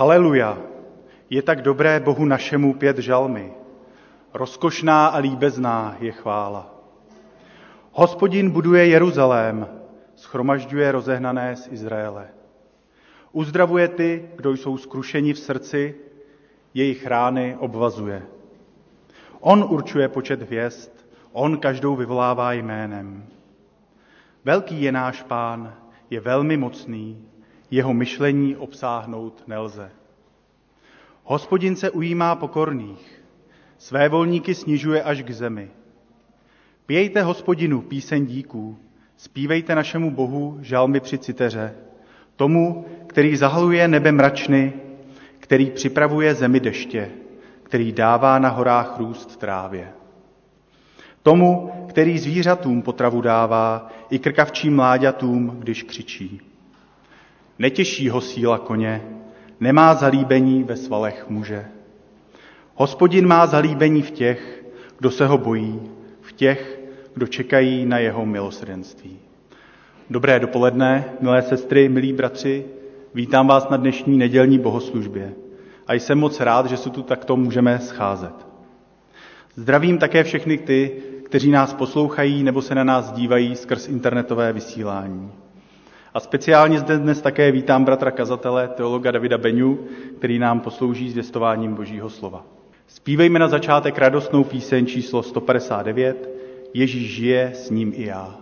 Haleluja, je tak dobré Bohu našemu pět žalmy. Rozkošná a líbezná je chvála. Hospodin buduje Jeruzalém, schromažďuje rozehnané z Izraele. Uzdravuje ty, kdo jsou skrušeni v srdci, jejich rány obvazuje. On určuje počet hvězd, on každou vyvolává jménem. Velký je náš pán, je velmi mocný, jeho myšlení obsáhnout nelze. Hospodin se ujímá pokorných, své volníky snižuje až k zemi. Pějte hospodinu píseň díků, zpívejte našemu Bohu žalmy při citeře, tomu, který zahaluje nebe mračny, který připravuje zemi deště, který dává na horách růst trávě. Tomu, který zvířatům potravu dává, i krkavčím mláďatům, když křičí. Netěší ho síla koně, nemá zalíbení ve svalech muže. Hospodin má zalíbení v těch, kdo se ho bojí, v těch, kdo čekají na jeho milosrdenství. Dobré dopoledne, milé sestry, milí bratři, vítám vás na dnešní nedělní bohoslužbě a jsem moc rád, že se tu takto můžeme scházet. Zdravím také všechny ty, kteří nás poslouchají nebo se na nás dívají skrz internetové vysílání. A speciálně zde dnes také vítám bratra kazatele, teologa Davida Beňu, který nám poslouží zvěstováním Božího slova. Spívejme na začátek radostnou píseň číslo 159 Ježíš žije, s ním i já.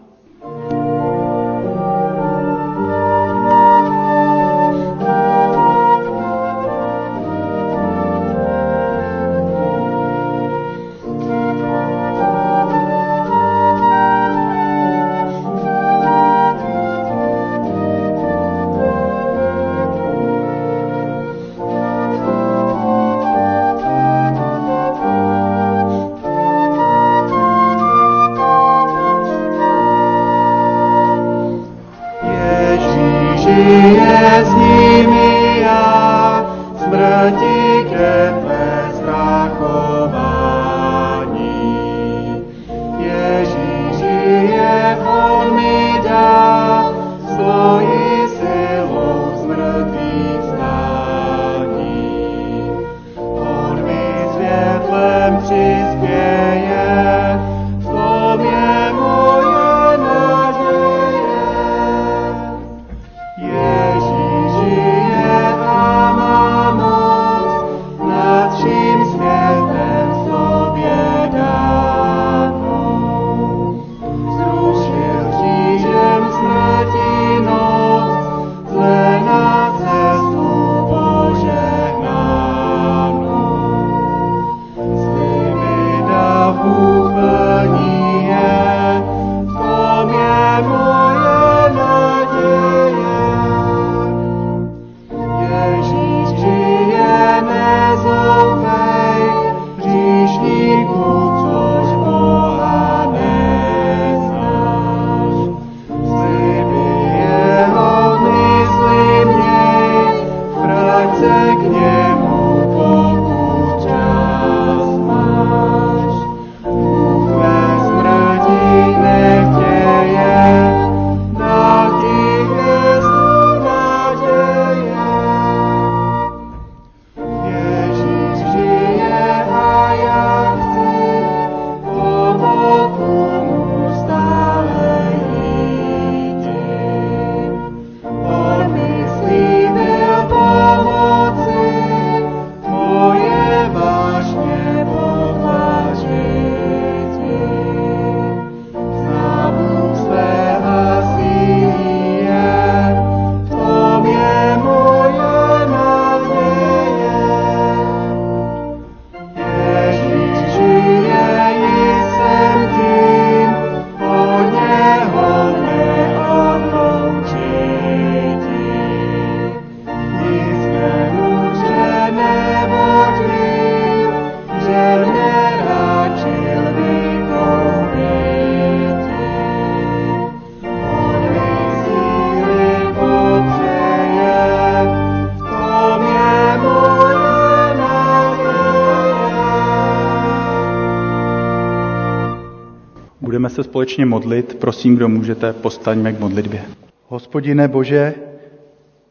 Se společně modlit. Prosím, kdo můžete, postaňme k modlitbě. Hospodine Bože,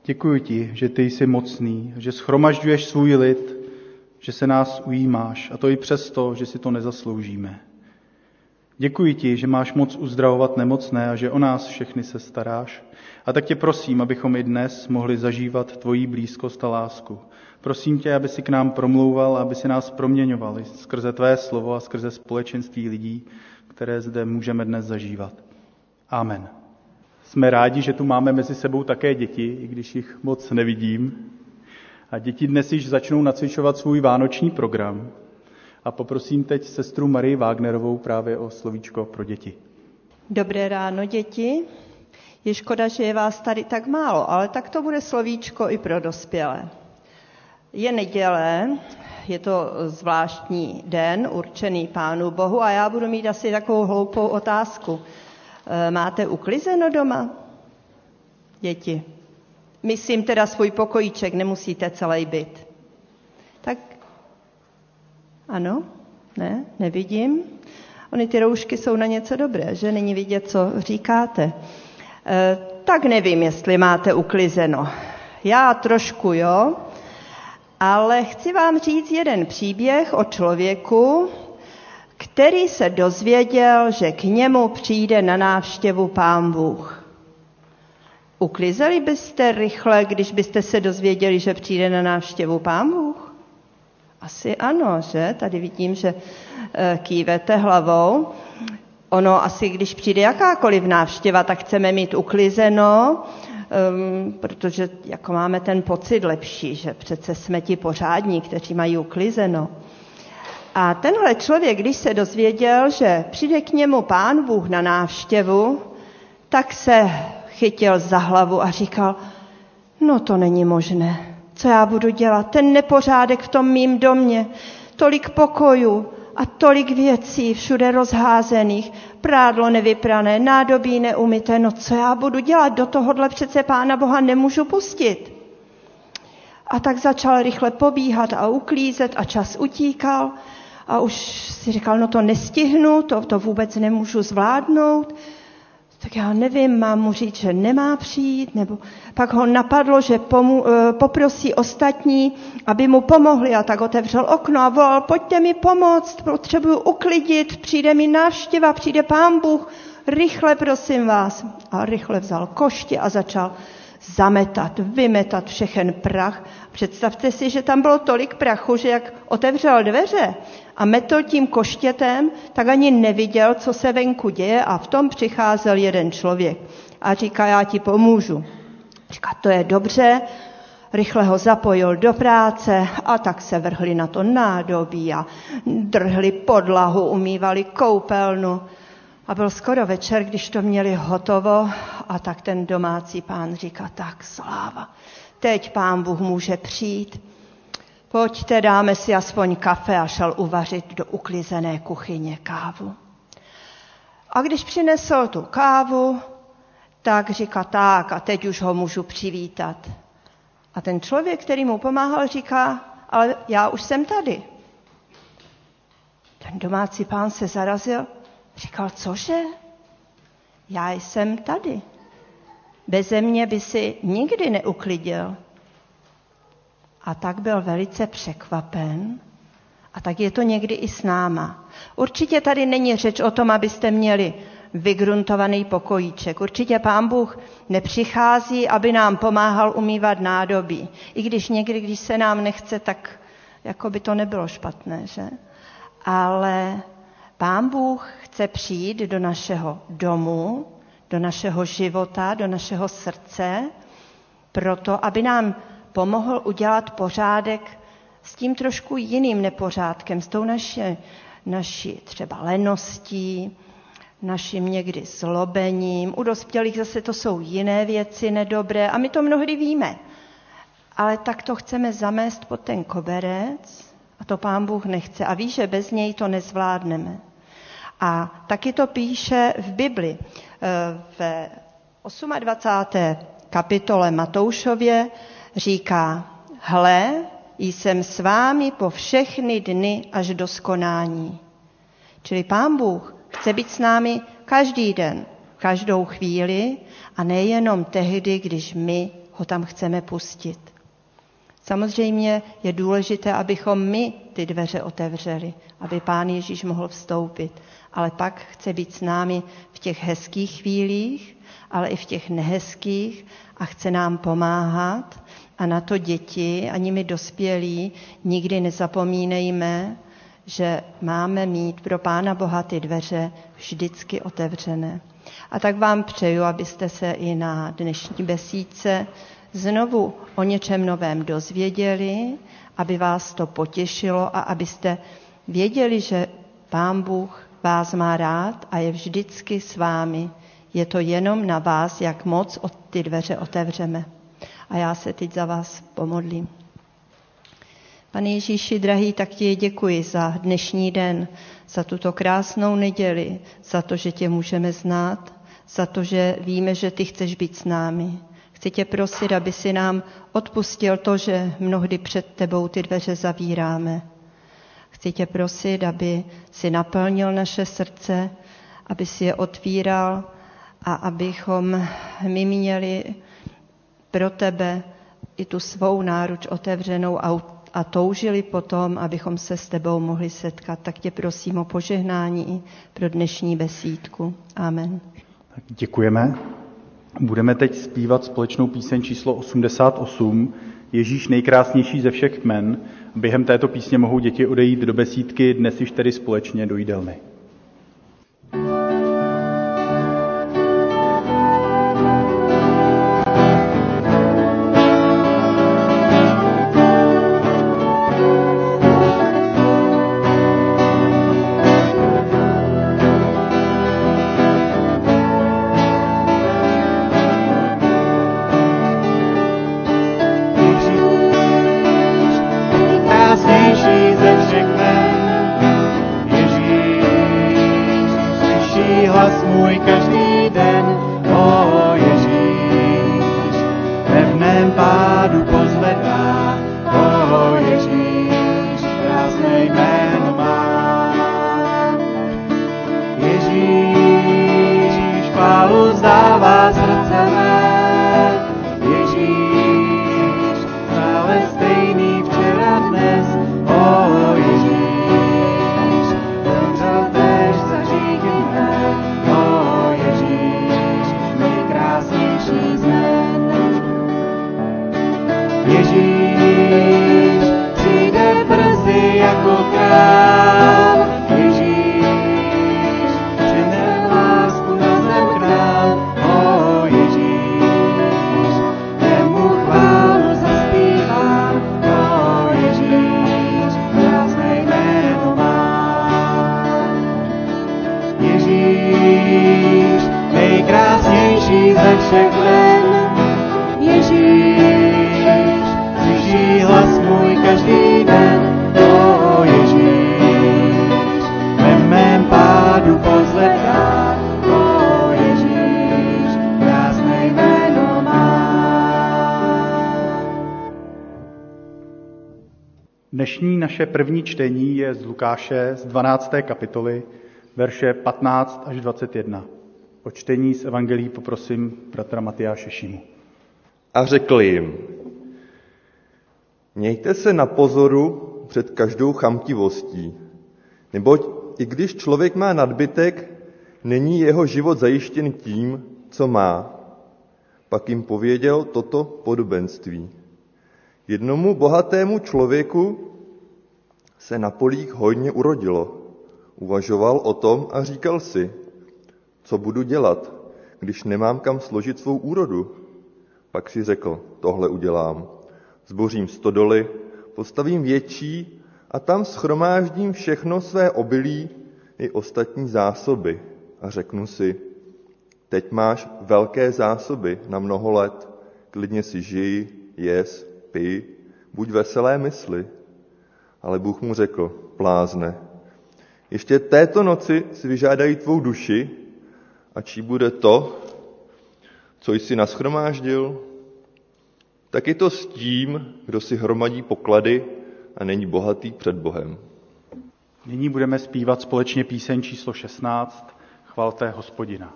Děkuji ti, že ty jsi mocný, že schromažďuješ svůj lid, že se nás ujímáš, a to i přesto, že si to nezasloužíme. Děkuji ti, že máš moc uzdravovat nemocné a že o nás všechny se staráš. A tak tě prosím, abychom i dnes mohli zažívat tvoji blízkost a lásku. Prosím tě, aby si k nám promlouval, aby si nás proměňoval skrze tvé slovo a skrze společenství lidí, které zde můžeme dnes zažívat. Amen. Jsme rádi, že tu máme mezi sebou také děti, i když jich moc nevidím. A děti dnes již začnou nacvičovat svůj vánoční program. A poprosím teď sestru Marii Wagnerovou právě o slovíčko pro děti. Dobré ráno, děti. Je škoda, že je vás tady tak málo, ale tak to bude slovíčko i pro dospělé. Je neděle, je to zvláštní den určený Pánu Bohu a já budu mít asi takovou hloupou otázku. Eh, máte uklizeno doma? Děti. Myslím teda svůj pokojíček, nemusíte celý byt. Tak ano? Ne? Nevidím? Ony ty roušky jsou na něco dobré, že není vidět, co říkáte. E, tak nevím, jestli máte uklizeno. Já trošku, jo, ale chci vám říct jeden příběh o člověku, který se dozvěděl, že k němu přijde na návštěvu pán Bůh. Uklizeli byste rychle, když byste se dozvěděli, že přijde na návštěvu pán Bůh? Asi ano, že? Tady vidím, že eh, kývete hlavou. Ono asi, když přijde jakákoliv návštěva, tak chceme mít uklizeno, um, protože jako máme ten pocit lepší, že přece jsme ti pořádní, kteří mají uklizeno. A tenhle člověk, když se dozvěděl, že přijde k němu pán Bůh na návštěvu, tak se chytil za hlavu a říkal, no to není možné. Co já budu dělat? Ten nepořádek v tom mým domě, tolik pokojů a tolik věcí všude rozházených, prádlo nevyprané, nádobí neumité, no co já budu dělat? Do tohohle přece Pána Boha nemůžu pustit. A tak začal rychle pobíhat a uklízet a čas utíkal a už si říkal, no to nestihnu, to, to vůbec nemůžu zvládnout tak já nevím, mám mu říct, že nemá přijít, nebo pak ho napadlo, že pomu, eh, poprosí ostatní, aby mu pomohli a tak otevřel okno a volal, pojďte mi pomoct, potřebuju uklidit, přijde mi návštěva, přijde pán Bůh, rychle prosím vás. A rychle vzal koště a začal zametat, vymetat všechen prach. Představte si, že tam bylo tolik prachu, že jak otevřel dveře a metl tím koštětem, tak ani neviděl, co se venku děje a v tom přicházel jeden člověk a říká, já ti pomůžu. Říká, to je dobře, rychle ho zapojil do práce a tak se vrhli na to nádobí a drhli podlahu, umývali koupelnu. A byl skoro večer, když to měli hotovo a tak ten domácí pán říká, tak sláva, teď pán Bůh může přijít. Pojďte, dáme si aspoň kafe a šel uvařit do uklizené kuchyně kávu. A když přinesl tu kávu, tak říká tak a teď už ho můžu přivítat. A ten člověk, který mu pomáhal, říká, ale já už jsem tady. Ten domácí pán se zarazil, Říkal, cože? Já jsem tady. Beze mě by si nikdy neuklidil. A tak byl velice překvapen. A tak je to někdy i s náma. Určitě tady není řeč o tom, abyste měli vygruntovaný pokojíček. Určitě pán Bůh nepřichází, aby nám pomáhal umývat nádobí. I když někdy, když se nám nechce, tak jako by to nebylo špatné, že? Ale Pán Bůh chce přijít do našeho domu, do našeho života, do našeho srdce, proto, aby nám pomohl udělat pořádek s tím trošku jiným nepořádkem, s tou naši, naší třeba leností, naším někdy zlobením. U dospělých zase to jsou jiné věci nedobré a my to mnohdy víme. Ale tak to chceme zamést pod ten koberec a to pán Bůh nechce a ví, že bez něj to nezvládneme. A taky to píše v Bibli. V 28. kapitole Matoušově říká, hle, jsem s vámi po všechny dny až do skonání. Čili Pán Bůh chce být s námi každý den, každou chvíli a nejenom tehdy, když my ho tam chceme pustit. Samozřejmě je důležité, abychom my ty dveře otevřeli, aby Pán Ježíš mohl vstoupit. Ale pak chce být s námi v těch hezkých chvílích, ale i v těch nehezkých a chce nám pomáhat. A na to děti, ani my dospělí, nikdy nezapomínejme, že máme mít pro Pána Boha ty dveře vždycky otevřené. A tak vám přeju, abyste se i na dnešní besídce znovu o něčem novém dozvěděli, aby vás to potěšilo a abyste věděli, že Pán Bůh vás má rád a je vždycky s vámi. Je to jenom na vás, jak moc od ty dveře otevřeme. A já se teď za vás pomodlím. Pane Ježíši, drahý, tak ti děkuji za dnešní den, za tuto krásnou neděli, za to, že tě můžeme znát, za to, že víme, že ty chceš být s námi. Chci tě prosit, aby si nám odpustil to, že mnohdy před tebou ty dveře zavíráme. Chci tě prosit, aby si naplnil naše srdce, aby si je otvíral a abychom my měli pro tebe i tu svou náruč otevřenou a, toužili potom, abychom se s tebou mohli setkat. Tak tě prosím o požehnání pro dnešní besídku. Amen. Děkujeme. Budeme teď zpívat společnou píseň číslo 88, Ježíš nejkrásnější ze všech kmen. Během této písně mohou děti odejít do besídky, dnes již tedy společně do jídelny. První čtení je z Lukáše z 12. kapitoly, verše 15 až 21. O čtení z Evangelí poprosím bratra Matyáše Šimu. A řekl jim, mějte se na pozoru před každou chamtivostí, neboť i když člověk má nadbytek, není jeho život zajištěn tím, co má. Pak jim pověděl toto podobenství. Jednomu bohatému člověku se na polích hojně urodilo. Uvažoval o tom a říkal si, co budu dělat, když nemám kam složit svou úrodu. Pak si řekl, tohle udělám. Zbořím stodoly, postavím větší a tam schromáždím všechno své obilí i ostatní zásoby. A řeknu si, teď máš velké zásoby na mnoho let, klidně si žij, jes, pij, buď veselé mysli. Ale Bůh mu řekl, plázne, ještě této noci si vyžádají tvou duši a čí bude to, co jsi naschromáždil? Tak je to s tím, kdo si hromadí poklady a není bohatý před Bohem. Nyní budeme zpívat společně píseň číslo 16, Chvalte hospodina.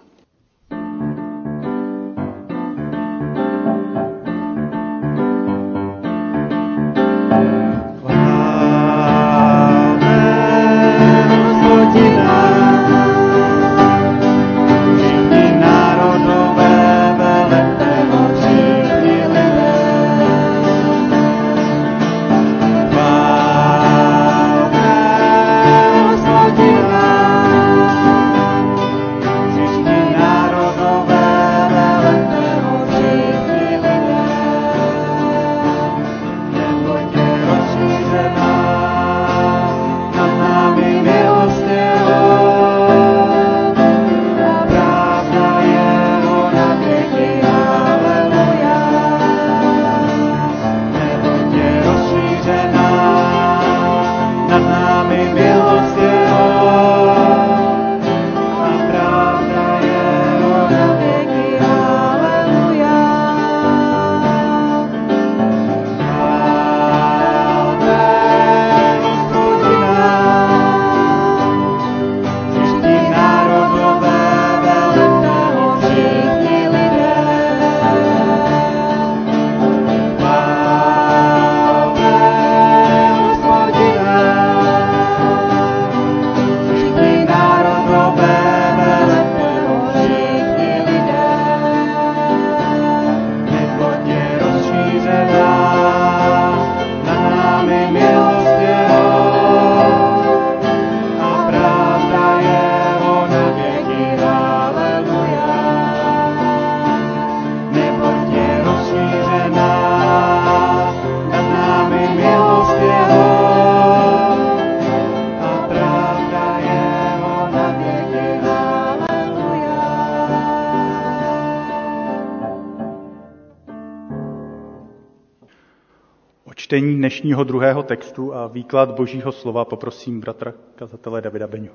Čtení dnešního druhého textu a výklad božího slova poprosím bratra kazatele Davida Beňu.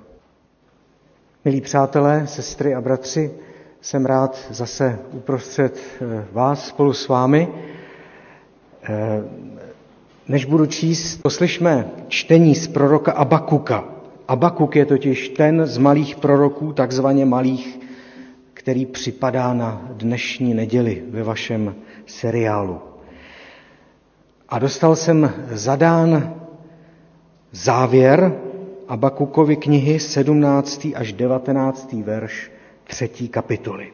Milí přátelé, sestry a bratři, jsem rád zase uprostřed eh, vás spolu s vámi. Eh, než budu číst, poslyšme čtení z proroka Abakuka. Abakuk je totiž ten z malých proroků, takzvaně malých, který připadá na dnešní neděli ve vašem seriálu. A dostal jsem zadán závěr Abakukovy knihy 17. až 19. verš 3. kapitoly.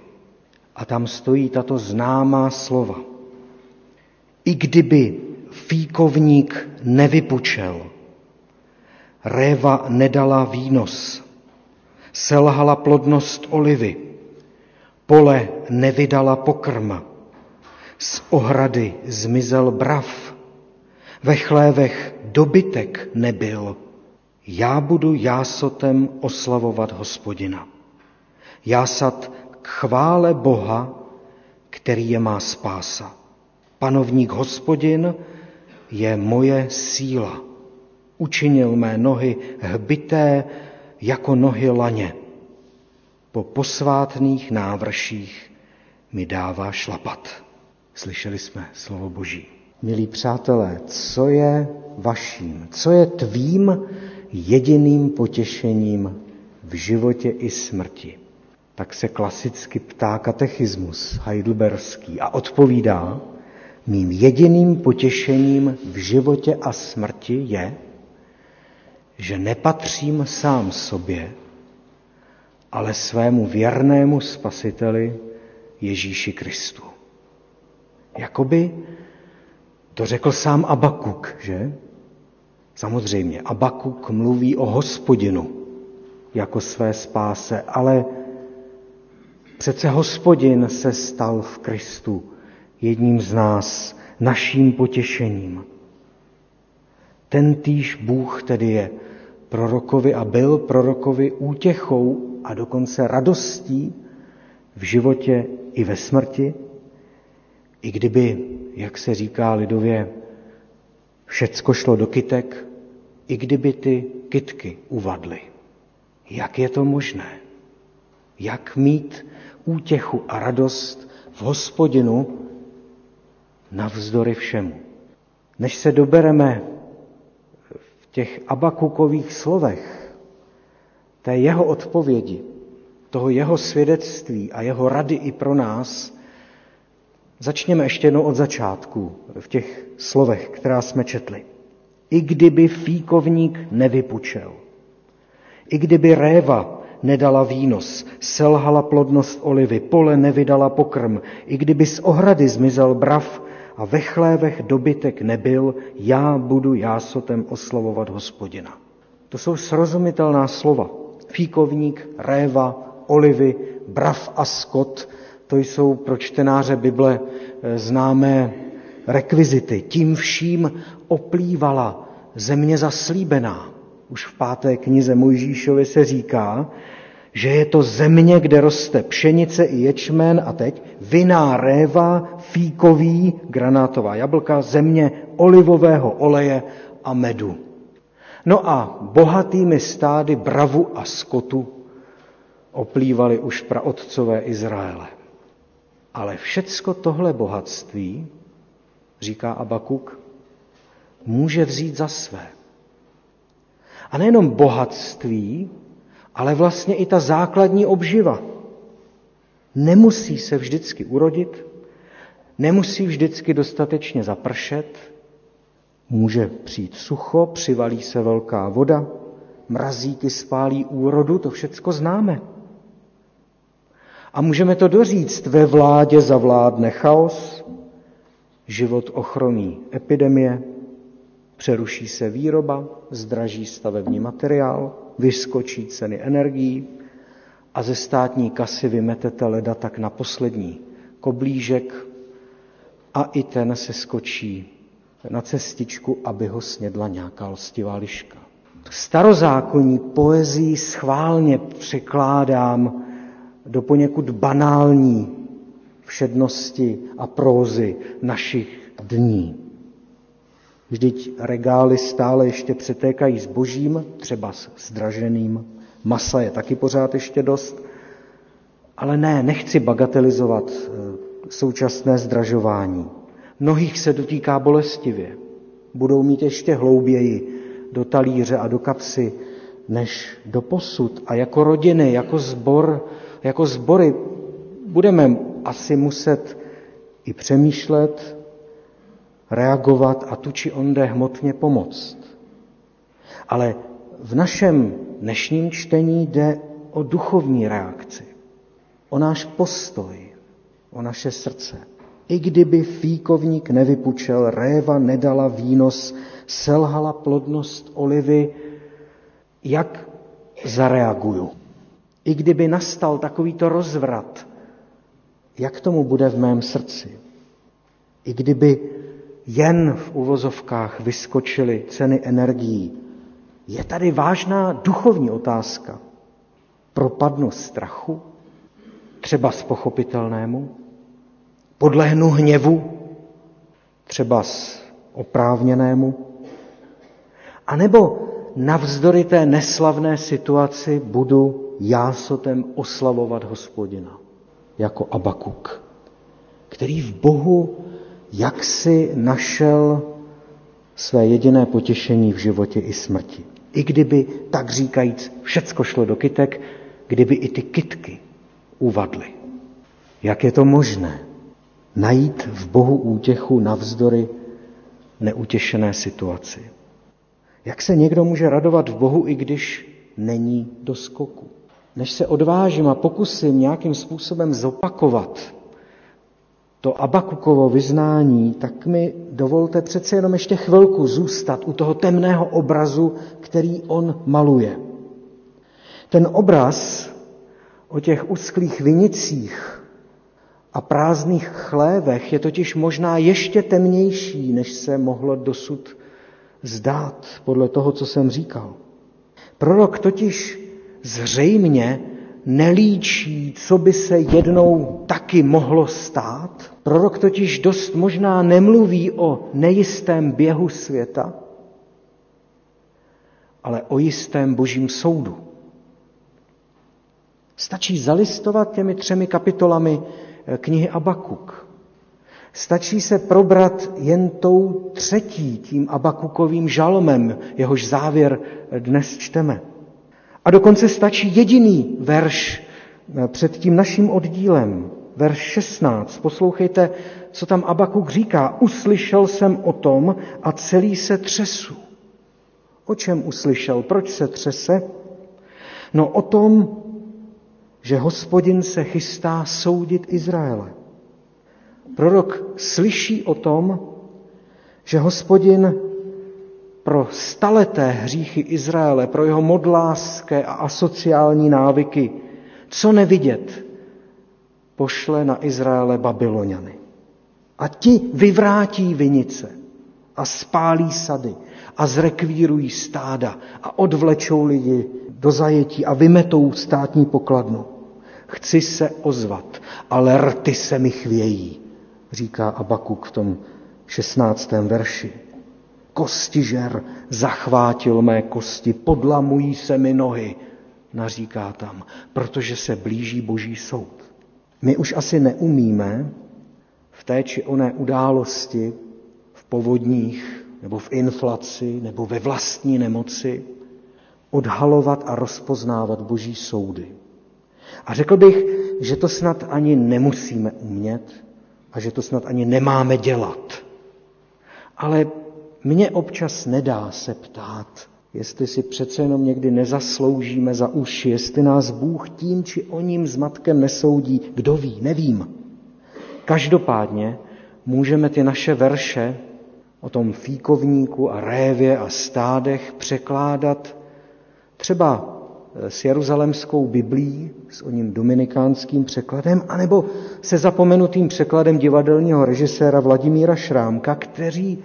A tam stojí tato známá slova. I kdyby fíkovník nevypučel, réva nedala výnos, selhala plodnost olivy, pole nevydala pokrma, z ohrady zmizel brav, ve chlévech dobytek nebyl. Já budu jásotem oslavovat hospodina. Jásat k chvále Boha, který je má spása. Panovník hospodin je moje síla. Učinil mé nohy hbité jako nohy laně. Po posvátných návrších mi dává šlapat. Slyšeli jsme slovo Boží. Milí přátelé, co je vaším, co je tvým jediným potěšením v životě i smrti? Tak se klasicky ptá katechismus heidelberský a odpovídá, mým jediným potěšením v životě a smrti je, že nepatřím sám sobě, ale svému věrnému spasiteli Ježíši Kristu. Jakoby to řekl sám Abakuk, že? Samozřejmě, Abakuk mluví o hospodinu jako své spáse, ale přece hospodin se stal v Kristu jedním z nás, naším potěšením. Ten týž Bůh tedy je prorokovi a byl prorokovi útěchou a dokonce radostí v životě i ve smrti, i kdyby, jak se říká lidově, všecko šlo do kytek, i kdyby ty kytky uvadly. Jak je to možné? Jak mít útěchu a radost v hospodinu navzdory všemu? Než se dobereme v těch abakukových slovech té jeho odpovědi, toho jeho svědectví a jeho rady i pro nás, Začněme ještě jednou od začátku v těch slovech, která jsme četli. I kdyby fíkovník nevypučel, i kdyby réva nedala výnos, selhala plodnost olivy, pole nevydala pokrm, i kdyby z ohrady zmizel brav a ve chlévech dobytek nebyl, já budu jásotem oslavovat hospodina. To jsou srozumitelná slova. Fíkovník, réva, olivy, brav a skot – to jsou pro čtenáře Bible eh, známé rekvizity. Tím vším oplývala země zaslíbená. Už v páté knize Mojžíšovi se říká, že je to země, kde roste pšenice i ječmen a teď viná réva, fíkový, granátová jablka, země olivového oleje a medu. No a bohatými stády bravu a skotu oplývali už praotcové Izraele. Ale všecko tohle bohatství, říká Abakuk, může vzít za své. A nejenom bohatství, ale vlastně i ta základní obživa. Nemusí se vždycky urodit, nemusí vždycky dostatečně zapršet, může přijít sucho, přivalí se velká voda, mrazíky spálí úrodu, to všecko známe. A můžeme to doříct, ve vládě zavládne chaos, život ochromí epidemie, přeruší se výroba, zdraží stavební materiál, vyskočí ceny energií a ze státní kasy vymetete leda tak na poslední koblížek a i ten se skočí na cestičku, aby ho snědla nějaká lstivá liška. Starozákonní poezii schválně překládám do poněkud banální všednosti a prózy našich dní. Vždyť regály stále ještě přetékají zbožím, třeba s zdraženým, masa je taky pořád ještě dost, ale ne, nechci bagatelizovat eh, současné zdražování. Mnohých se dotýká bolestivě. Budou mít ještě hlouběji do talíře a do kapsy než do posud. A jako rodiny, jako zbor, jako zbory budeme asi muset i přemýšlet, reagovat a tu či onde hmotně pomoct. Ale v našem dnešním čtení jde o duchovní reakci, o náš postoj, o naše srdce. I kdyby fíkovník nevypučel, réva nedala výnos, selhala plodnost olivy, jak zareaguju? I kdyby nastal takovýto rozvrat, jak tomu bude v mém srdci? I kdyby jen v uvozovkách vyskočily ceny energií, je tady vážná duchovní otázka. Propadnu strachu, třeba z pochopitelnému, podlehnu hněvu, třeba z oprávněnému, a nebo navzdory té neslavné situaci budu jásotem oslavovat hospodina, jako Abakuk, který v Bohu jaksi našel své jediné potěšení v životě i smrti. I kdyby, tak říkajíc, všecko šlo do kytek, kdyby i ty kytky uvadly. Jak je to možné? Najít v Bohu útěchu navzdory neutěšené situaci. Jak se někdo může radovat v Bohu, i když není do skoku? Než se odvážím a pokusím nějakým způsobem zopakovat to Abakukovo vyznání, tak mi dovolte přece jenom ještě chvilku zůstat u toho temného obrazu, který on maluje. Ten obraz o těch usklých vinicích a prázdných chlévech je totiž možná ještě temnější, než se mohlo dosud zdát podle toho, co jsem říkal. Prorok totiž zřejmě nelíčí, co by se jednou taky mohlo stát. Prorok totiž dost možná nemluví o nejistém běhu světa, ale o jistém božím soudu. Stačí zalistovat těmi třemi kapitolami knihy Abakuk. Stačí se probrat jen tou třetí, tím Abakukovým žalmem, jehož závěr dnes čteme. A dokonce stačí jediný verš před tím naším oddílem, verš 16. Poslouchejte, co tam Abakuk říká. Uslyšel jsem o tom a celý se třesu. O čem uslyšel? Proč se třese? No o tom, že hospodin se chystá soudit Izraele. Prorok slyší o tom, že hospodin pro staleté hříchy Izraele, pro jeho modlářské a asociální návyky, co nevidět, pošle na Izraele Babyloniany. A ti vyvrátí vinice a spálí sady a zrekvírují stáda a odvlečou lidi do zajetí a vymetou státní pokladnu. Chci se ozvat, ale rty se mi chvějí říká Abakuk v tom 16. verši. Kostižer zachvátil mé kosti, podlamují se mi nohy, naříká tam, protože se blíží boží soud. My už asi neumíme v té či oné události, v povodních, nebo v inflaci, nebo ve vlastní nemoci, odhalovat a rozpoznávat boží soudy. A řekl bych, že to snad ani nemusíme umět, a že to snad ani nemáme dělat. Ale mně občas nedá se ptát, jestli si přece jenom někdy nezasloužíme za uši, jestli nás Bůh tím či o ním s matkem nesoudí, kdo ví, nevím. Každopádně můžeme ty naše verše o tom fíkovníku a révě a stádech překládat třeba s jeruzalemskou Biblí, s oním dominikánským překladem, anebo se zapomenutým překladem divadelního režiséra Vladimíra Šrámka, kteří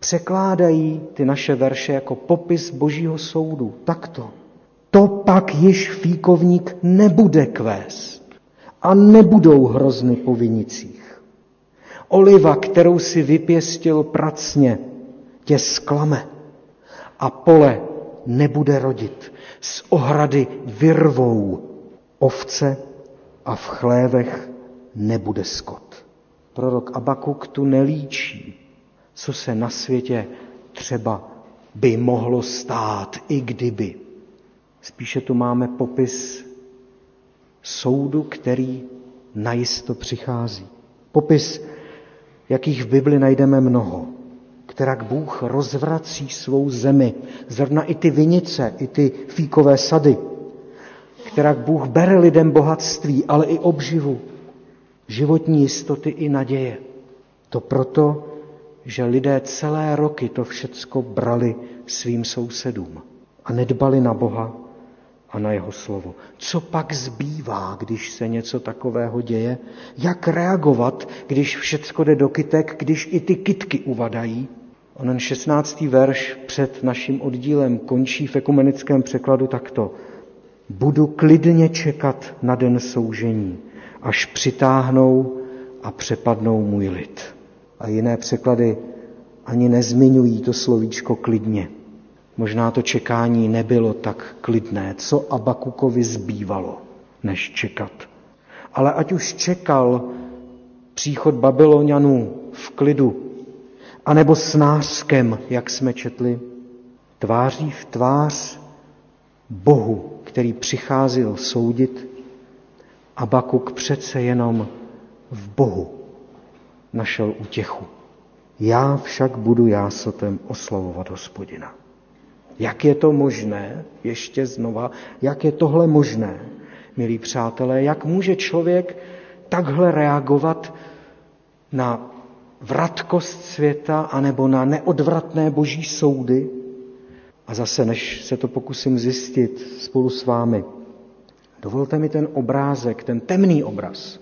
překládají ty naše verše jako popis božího soudu. Takto. To pak již fíkovník nebude kvést a nebudou hrozny po vinicích. Oliva, kterou si vypěstil pracně, tě sklame a pole nebude rodit. Z ohrady vyrvou ovce a v chlévech nebude skot. Prorok Abakuk tu nelíčí, co se na světě třeba by mohlo stát, i kdyby. Spíše tu máme popis soudu, který najisto přichází. Popis, jakých v Bibli najdeme mnoho. Kterak Bůh rozvrací svou zemi, zrovna i ty vinice, i ty fíkové sady. Kterak Bůh bere lidem bohatství, ale i obživu, životní jistoty i naděje. To proto, že lidé celé roky to všecko brali svým sousedům a nedbali na Boha a na jeho slovo. Co pak zbývá, když se něco takového děje? Jak reagovat, když všecko jde do kytek, když i ty kytky uvadají? Onen 16. verš před naším oddílem končí v ekumenickém překladu takto. Budu klidně čekat na den soužení, až přitáhnou a přepadnou můj lid. A jiné překlady ani nezmiňují to slovíčko klidně. Možná to čekání nebylo tak klidné, co Abakukovi zbývalo, než čekat. Ale ať už čekal příchod Babylonianů v klidu, anebo s nářkem, jak jsme četli, tváří v tvář Bohu, který přicházel soudit, Abakuk přece jenom v Bohu našel útěchu. Já však budu jásotem oslavovat hospodina. Jak je to možné, ještě znova, jak je tohle možné, milí přátelé, jak může člověk takhle reagovat na vratkost světa anebo na neodvratné boží soudy? A zase, než se to pokusím zjistit spolu s vámi, dovolte mi ten obrázek, ten temný obraz,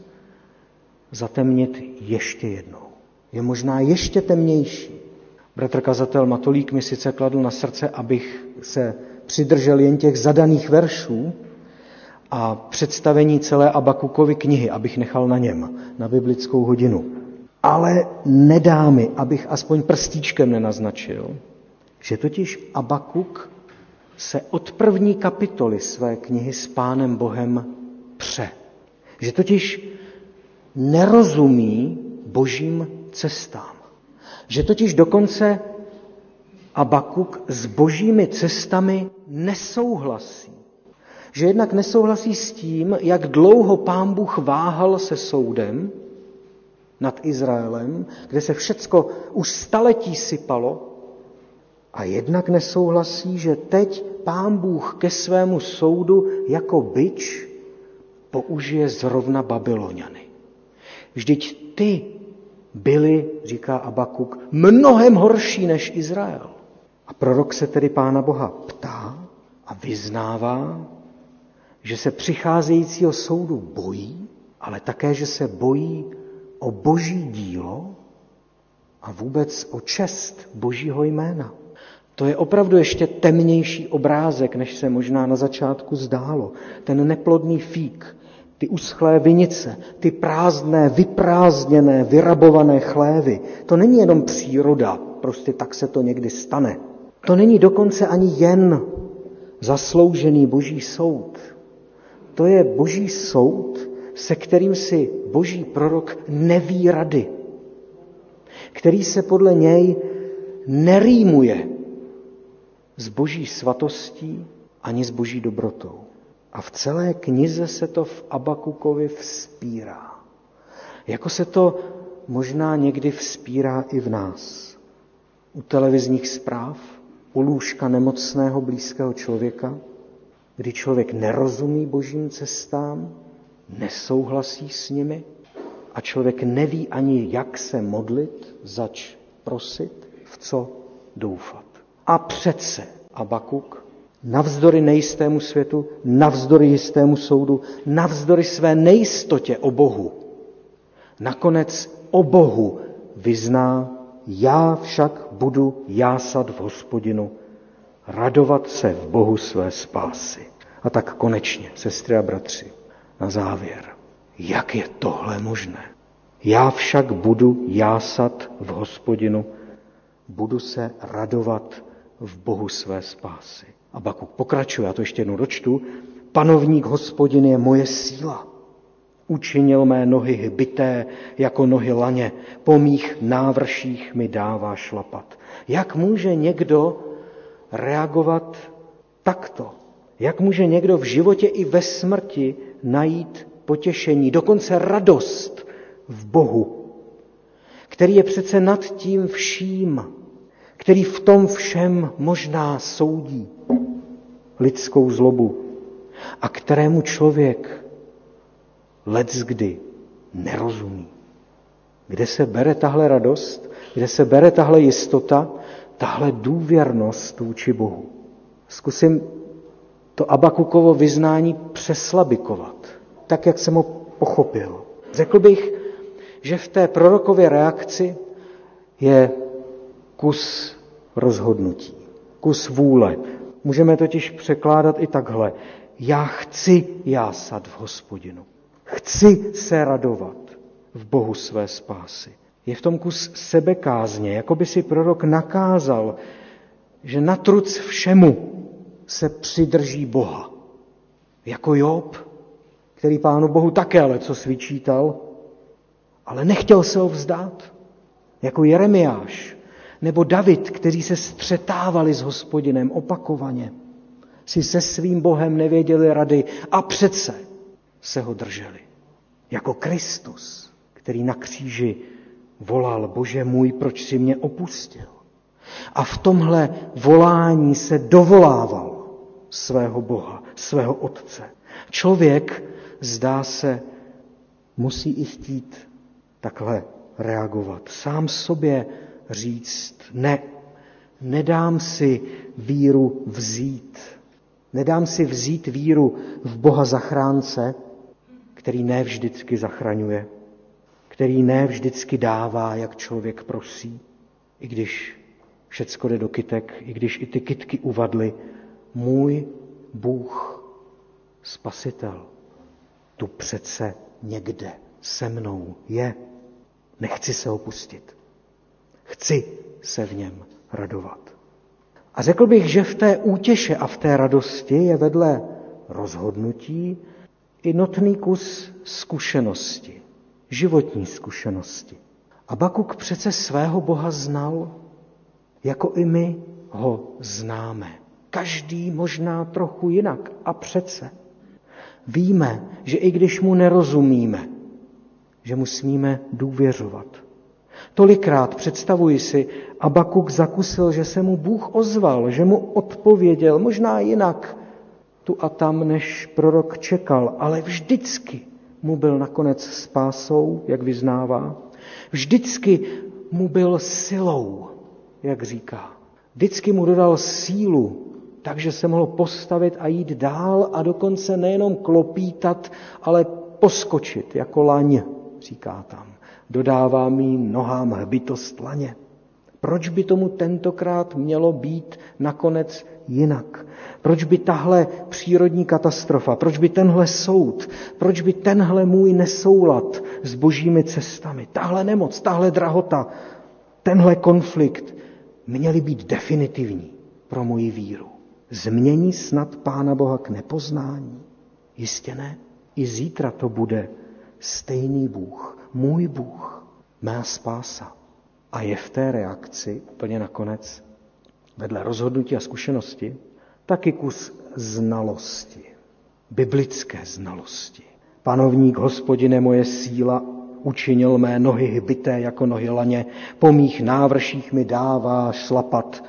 zatemnit ještě jednou. Je možná ještě temnější. Bratr kazatel Matolík mi sice kladl na srdce, abych se přidržel jen těch zadaných veršů a představení celé Abakukovy knihy, abych nechal na něm, na biblickou hodinu. Ale nedá mi, abych aspoň prstíčkem nenaznačil, že totiž Abakuk se od první kapitoly své knihy s Pánem Bohem pře. Že totiž nerozumí božím cestám. Že totiž dokonce Abakuk s božími cestami nesouhlasí. Že jednak nesouhlasí s tím, jak dlouho pán Bůh váhal se soudem nad Izraelem, kde se všecko už staletí sypalo, a jednak nesouhlasí, že teď pán Bůh ke svému soudu jako byč použije zrovna Babyloniany. Vždyť ty byli, říká Abakuk, mnohem horší než Izrael. A prorok se tedy Pána Boha ptá a vyznává, že se přicházejícího soudu bojí, ale také, že se bojí o boží dílo a vůbec o čest božího jména. To je opravdu ještě temnější obrázek, než se možná na začátku zdálo. Ten neplodný fík, ty uschlé vinice, ty prázdné, vyprázdněné, vyrabované chlévy. To není jenom příroda, prostě tak se to někdy stane. To není dokonce ani jen zasloužený boží soud. To je boží soud, se kterým si boží prorok neví rady, který se podle něj nerýmuje s boží svatostí ani s boží dobrotou. A v celé knize se to v Abakukovi vzpírá. Jako se to možná někdy vzpírá i v nás. U televizních zpráv, u lůžka nemocného blízkého člověka, kdy člověk nerozumí božím cestám, nesouhlasí s nimi a člověk neví ani, jak se modlit, zač prosit, v co doufat. A přece Abakuk navzdory nejistému světu, navzdory jistému soudu, navzdory své nejistotě o Bohu, nakonec o Bohu vyzná, já však budu jásat v hospodinu, radovat se v Bohu své spásy. A tak konečně, sestry a bratři, na závěr, jak je tohle možné? Já však budu jásat v hospodinu, budu se radovat v Bohu své spásy. A Bakuk pokračuje, já to ještě jednou dočtu. Panovník hospodin je moje síla. Učinil mé nohy hbité jako nohy laně, po mých návrších mi dává šlapat. Jak může někdo reagovat takto? Jak může někdo v životě i ve smrti najít potěšení, dokonce radost v Bohu, který je přece nad tím vším, který v tom všem možná soudí lidskou zlobu a kterému člověk leckdy nerozumí. Kde se bere tahle radost, kde se bere tahle jistota, tahle důvěrnost vůči Bohu. Zkusím to Abakukovo vyznání přeslabikovat, tak, jak jsem ho pochopil. Řekl bych, že v té prorokově reakci je kus rozhodnutí, kus vůle. Můžeme totiž překládat i takhle. Já chci jásat v hospodinu. Chci se radovat v Bohu své spásy. Je v tom kus sebekázně, jako by si prorok nakázal, že na truc všemu se přidrží Boha. Jako Job, který pánu Bohu také ale co svyčítal, ale nechtěl se ho vzdát. Jako Jeremiáš nebo David, kteří se střetávali s hospodinem opakovaně, si se svým Bohem nevěděli rady a přece se ho drželi. Jako Kristus, který na kříži volal, Bože můj, proč si mě opustil? A v tomhle volání se dovolával svého Boha, svého Otce. Člověk, zdá se, musí i chtít takhle reagovat. Sám sobě říct, ne, nedám si víru vzít. Nedám si vzít víru v Boha zachránce, který ne vždycky zachraňuje, který ne vždycky dává, jak člověk prosí, i když všecko jde do kytek, i když i ty kytky uvadly, můj Bůh, spasitel, tu přece někde se mnou je. Nechci se opustit. Chci se v něm radovat. A řekl bych, že v té útěše a v té radosti je vedle rozhodnutí i notný kus zkušenosti, životní zkušenosti. A Bakuk přece svého Boha znal, jako i my ho známe. Každý možná trochu jinak a přece. Víme, že i když mu nerozumíme, že mu smíme důvěřovat. Tolikrát představuji si, Abakuk zakusil, že se mu Bůh ozval, že mu odpověděl, možná jinak, tu a tam, než prorok čekal, ale vždycky mu byl nakonec spásou, jak vyznává. Vždycky mu byl silou, jak říká. Vždycky mu dodal sílu, takže se mohl postavit a jít dál a dokonce nejenom klopítat, ale poskočit jako laň, říká tam. Dodává mi nohám hbitost laně. Proč by tomu tentokrát mělo být nakonec jinak? Proč by tahle přírodní katastrofa, proč by tenhle soud, proč by tenhle můj nesoulad s božími cestami, tahle nemoc, tahle drahota, tenhle konflikt měly být definitivní pro moji víru? Změní snad Pána Boha k nepoznání? Jistě ne. I zítra to bude stejný Bůh, můj Bůh, má spása. A je v té reakci úplně nakonec, vedle rozhodnutí a zkušenosti, taky kus znalosti, biblické znalosti. Panovník, hospodine, moje síla, učinil mé nohy hbité jako nohy laně, po mých návrších mi dává šlapat.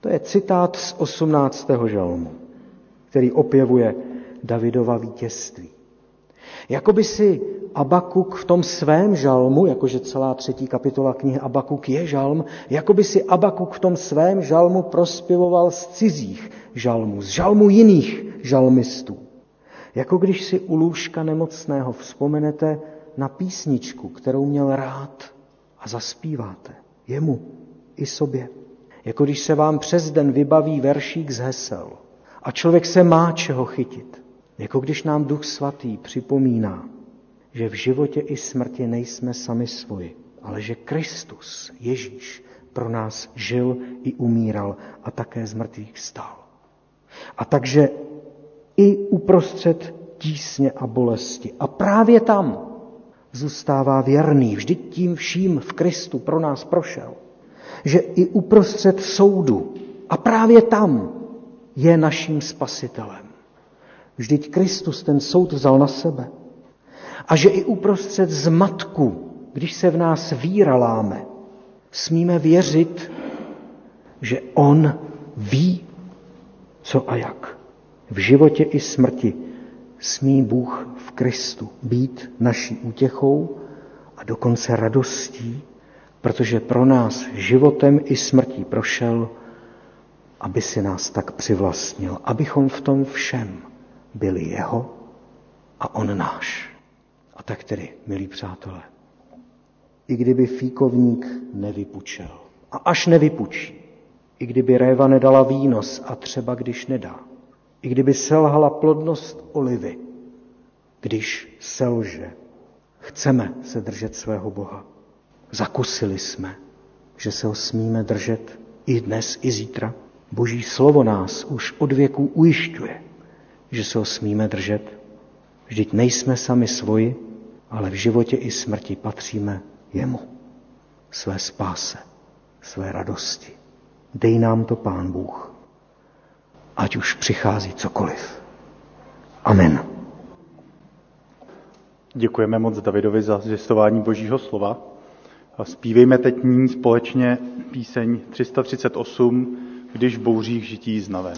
To je citát z 18. žalmu, který opěvuje Davidova vítězství. Jakoby si Abakuk v tom svém žalmu, jakože celá třetí kapitola knihy Abakuk je žalm, jakoby si Abakuk v tom svém žalmu prospěvoval z cizích žalmů, z žalmů jiných žalmistů. Jako když si u lůžka nemocného vzpomenete na písničku, kterou měl rád a zaspíváte jemu i sobě. Jako když se vám přes den vybaví veršík z hesel a člověk se má čeho chytit. Jako když nám Duch Svatý připomíná, že v životě i smrti nejsme sami svoji, ale že Kristus, Ježíš, pro nás žil i umíral a také z mrtvých vstal. A takže i uprostřed tísně a bolesti. A právě tam zůstává věrný. Vždyť tím vším v Kristu pro nás prošel. Že i uprostřed soudu a právě tam je naším spasitelem. Vždyť Kristus ten soud vzal na sebe. A že i uprostřed zmatku, když se v nás víra láme, smíme věřit, že On ví, co a jak. V životě i smrti smí Bůh v Kristu být naší útěchou a dokonce radostí, protože pro nás životem i smrtí prošel, aby si nás tak přivlastnil, abychom v tom všem byli jeho a on náš. Tak tedy, milí přátelé, i kdyby fíkovník nevypučel, a až nevypučí, i kdyby réva nedala výnos a třeba když nedá, i kdyby selhala plodnost olivy, když selže, chceme se držet svého Boha. Zakusili jsme, že se ho smíme držet i dnes, i zítra. Boží slovo nás už od věků ujišťuje, že se ho smíme držet. Vždyť nejsme sami svoji, ale v životě i smrti patříme jemu, své spáse, své radosti. Dej nám to Pán Bůh, ať už přichází cokoliv. Amen. Děkujeme moc Davidovi za zvěstování Božího slova. A zpívejme teď nyní společně píseň 338, když v bouřích žití znaven.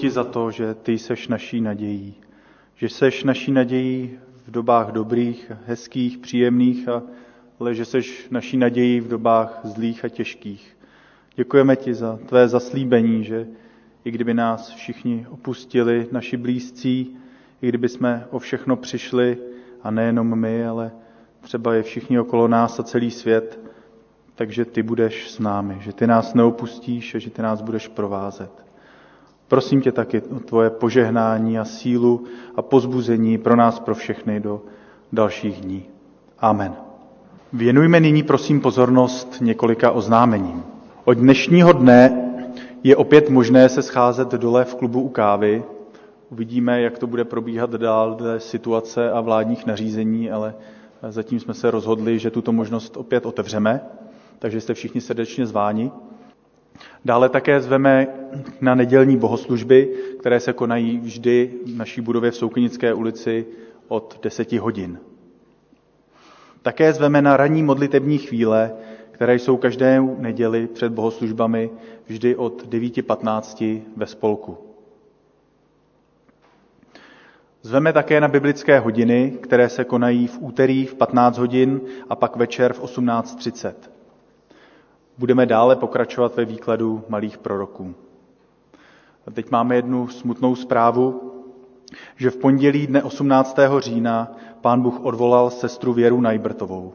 Ti za to, že ty seš naší nadějí. Že seš naší nadějí v dobách dobrých, hezkých, příjemných, ale že seš naší nadějí v dobách zlých a těžkých. Děkujeme ti za tvé zaslíbení, že i kdyby nás všichni opustili, naši blízcí, i kdyby jsme o všechno přišli, a nejenom my, ale třeba je všichni okolo nás a celý svět, takže ty budeš s námi, že ty nás neopustíš a že ty nás budeš provázet. Prosím tě taky o tvoje požehnání a sílu a pozbuzení pro nás, pro všechny do dalších dní. Amen. Věnujme nyní prosím pozornost několika oznámením. Od dnešního dne je opět možné se scházet dole v klubu u kávy. Uvidíme, jak to bude probíhat dál dle situace a vládních nařízení, ale zatím jsme se rozhodli, že tuto možnost opět otevřeme takže jste všichni srdečně zváni. Dále také zveme na nedělní bohoslužby, které se konají vždy v naší budově v Soukinické ulici od 10 hodin. Také zveme na ranní modlitební chvíle, které jsou každé neděli před bohoslužbami vždy od 9.15 ve spolku. Zveme také na biblické hodiny, které se konají v úterý v 15 hodin a pak večer v 18.30. Budeme dále pokračovat ve výkladu malých proroků. A teď máme jednu smutnou zprávu, že v pondělí dne 18. října pán Bůh odvolal sestru Věru Najbrtovou.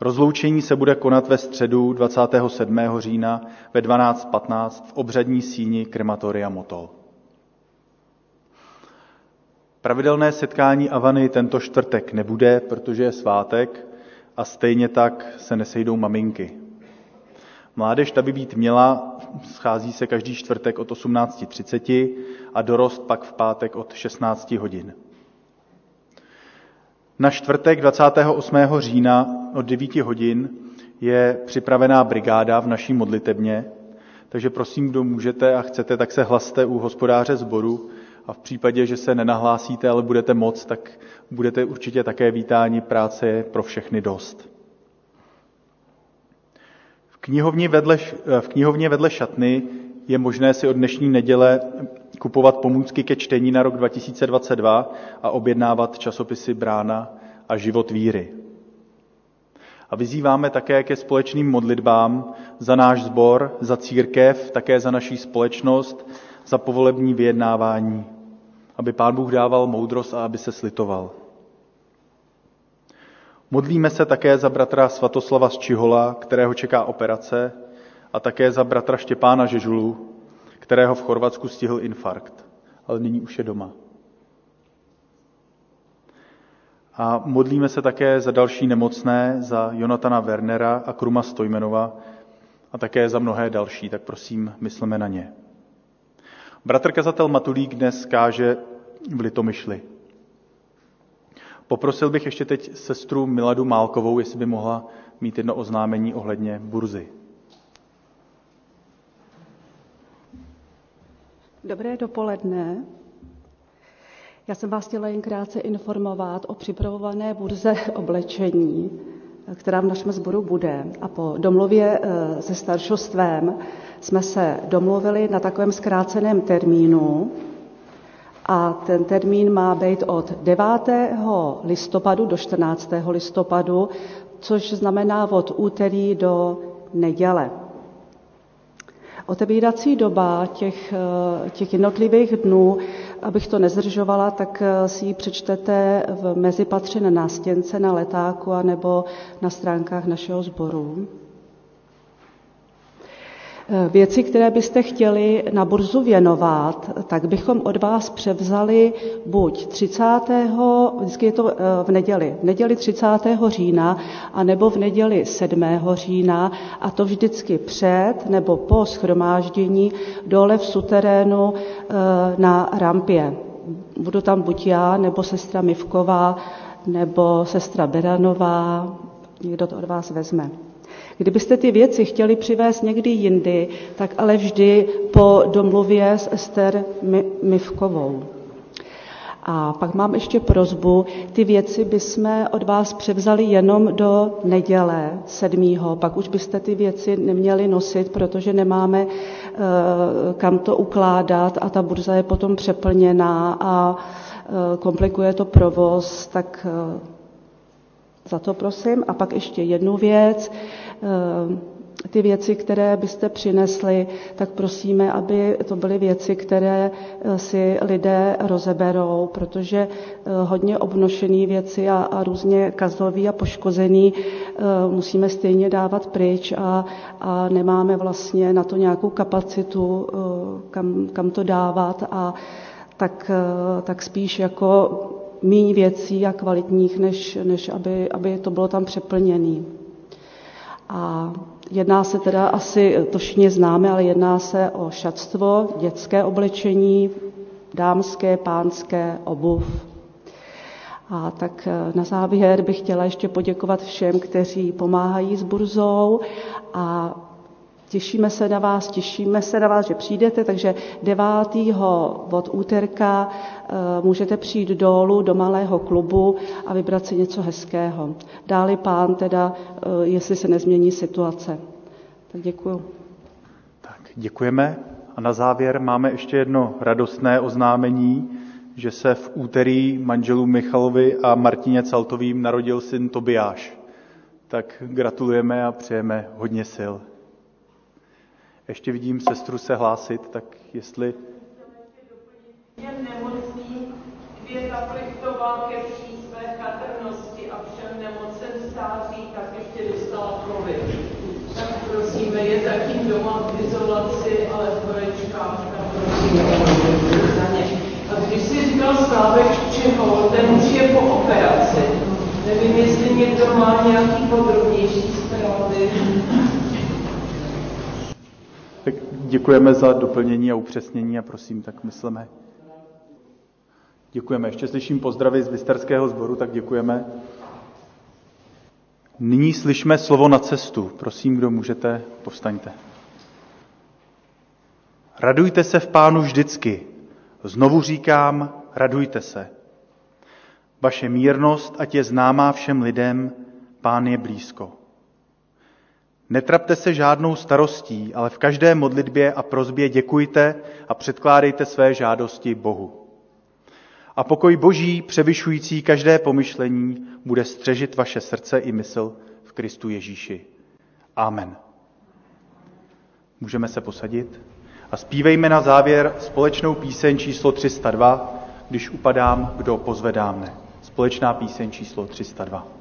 Rozloučení se bude konat ve středu 27. října ve 12.15 v obřadní síni krematoria Motol. Pravidelné setkání Avany tento čtvrtek nebude, protože je svátek a stejně tak se nesejdou maminky. Mládež ta by být měla, schází se každý čtvrtek od 18.30 a dorost pak v pátek od 16 hodin. Na čtvrtek 28. října od 9 hodin je připravená brigáda v naší modlitebně, takže prosím, kdo můžete a chcete, tak se hlaste u hospodáře sboru a v případě, že se nenahlásíte, ale budete moc, tak budete určitě také vítáni, práce pro všechny dost. Knihovně vedle, v knihovně vedle šatny je možné si od dnešní neděle kupovat pomůcky ke čtení na rok 2022 a objednávat časopisy Brána a Život víry. A vyzýváme také ke společným modlitbám za náš sbor, za církev, také za naší společnost, za povolební vyjednávání, aby Pán Bůh dával moudrost a aby se slitoval. Modlíme se také za bratra Svatoslava z Čihola, kterého čeká operace, a také za bratra Štěpána Žežulu, kterého v Chorvatsku stihl infarkt, ale nyní už je doma. A modlíme se také za další nemocné, za Jonatana Wernera a Kruma Stojmenova a také za mnohé další, tak prosím, myslíme na ně. Bratr kazatel Matulík dnes káže v Litomyšli. Poprosil bych ještě teď sestru Miladu Málkovou, jestli by mohla mít jedno oznámení ohledně burzy. Dobré dopoledne. Já jsem vás chtěla jen krátce informovat o připravované burze oblečení, která v našem sboru bude. A po domluvě eh, se staršostvem jsme se domluvili na takovém zkráceném termínu, a ten termín má být od 9. listopadu do 14. listopadu, což znamená od úterý do neděle. Otevírací doba těch, eh, těch jednotlivých dnů, abych to nezdržovala, tak eh, si ji přečtete v mezipatře na nástěnce, na letáku nebo na stránkách našeho sboru. Eh, věci, které byste chtěli na burzu věnovat, tak bychom od vás převzali buď 30. vždycky je to eh, v neděli, v neděli 30. října, a nebo v neděli 7. října, a to vždycky před nebo po schromáždění dole v suterénu eh, na rampě. Budu tam buď já, nebo sestra Mivková, nebo sestra Beranová, někdo to od vás vezme. Kdybyste ty věci chtěli přivést někdy jindy, tak ale vždy po domluvě s Ester Mivkovou. A pak mám ještě prozbu, ty věci bychom od vás převzali jenom do neděle sedmýho, pak už byste ty věci neměli nosit, protože nemáme uh, kam to ukládat a ta burza je potom přeplněná a uh, komplikuje to provoz, tak uh, za to prosím. A pak ještě jednu věc. Eh, ty věci, které byste přinesli, tak prosíme, aby to byly věci, které eh, si lidé rozeberou, protože eh, hodně obnošený věci a, a různě kazlový a poškozený musíme stejně dávat pryč a, a nemáme vlastně na to nějakou kapacitu, kam, kam to dávat a tak, tak spíš jako méně věcí a kvalitních, než, než aby, aby to bylo tam přeplněné. A jedná se teda asi, to všichni známe, ale jedná se o šatstvo, dětské oblečení, dámské, pánské, obuv. A tak eh, na závěr bych chtěla ještě poděkovat všem, kteří pomáhají s burzou a Těšíme se na vás, těšíme se na vás, že přijdete, takže 9. od úterka eh, můžete přijít dolů do malého klubu a vybrat si něco hezkého. Dáli pán teda, eh, jestli se nezmění situace. Tak děkuju. Tak, děkujeme. A na závěr máme ještě jedno radostné oznámení, že se v úterý manželů Michalovi a Martině Caltovým narodil syn Tobiáš. Tak gratulujeme a přejeme hodně sil. Ještě vidím sestru se hlásit, tak jestli... Je nemocný, dvě zaplechtoval ke vší své chatrnosti a všem nemocem stáří, tak ještě dostala covid. Tak prosíme, je zatím doma v izolaci, ale v horečkách, tak prosíme za ně. A když si říkal Slávek čeho, ten už je po operaci. Nevím, jestli někdo má nějaký podrobnější zprávy. Tak děkujeme za doplnění a upřesnění a prosím, tak myslíme. Děkujeme. Ještě slyším pozdravy z Vysterského sboru, tak děkujeme. Nyní slyšme slovo na cestu. Prosím, kdo můžete, povstaňte. Radujte se v pánu vždycky. Znovu říkám, radujte se. Vaše mírnost, ať je známá všem lidem, pán je blízko. Netrapte se žádnou starostí, ale v každé modlitbě a prozbě děkujte a předkládejte své žádosti Bohu. A pokoj Boží, převyšující každé pomyšlení, bude střežit vaše srdce i mysl v Kristu Ježíši. Amen. Můžeme se posadit a zpívejme na závěr společnou píseň číslo 302, když upadám, kdo pozvedá mne. Společná píseň číslo 302.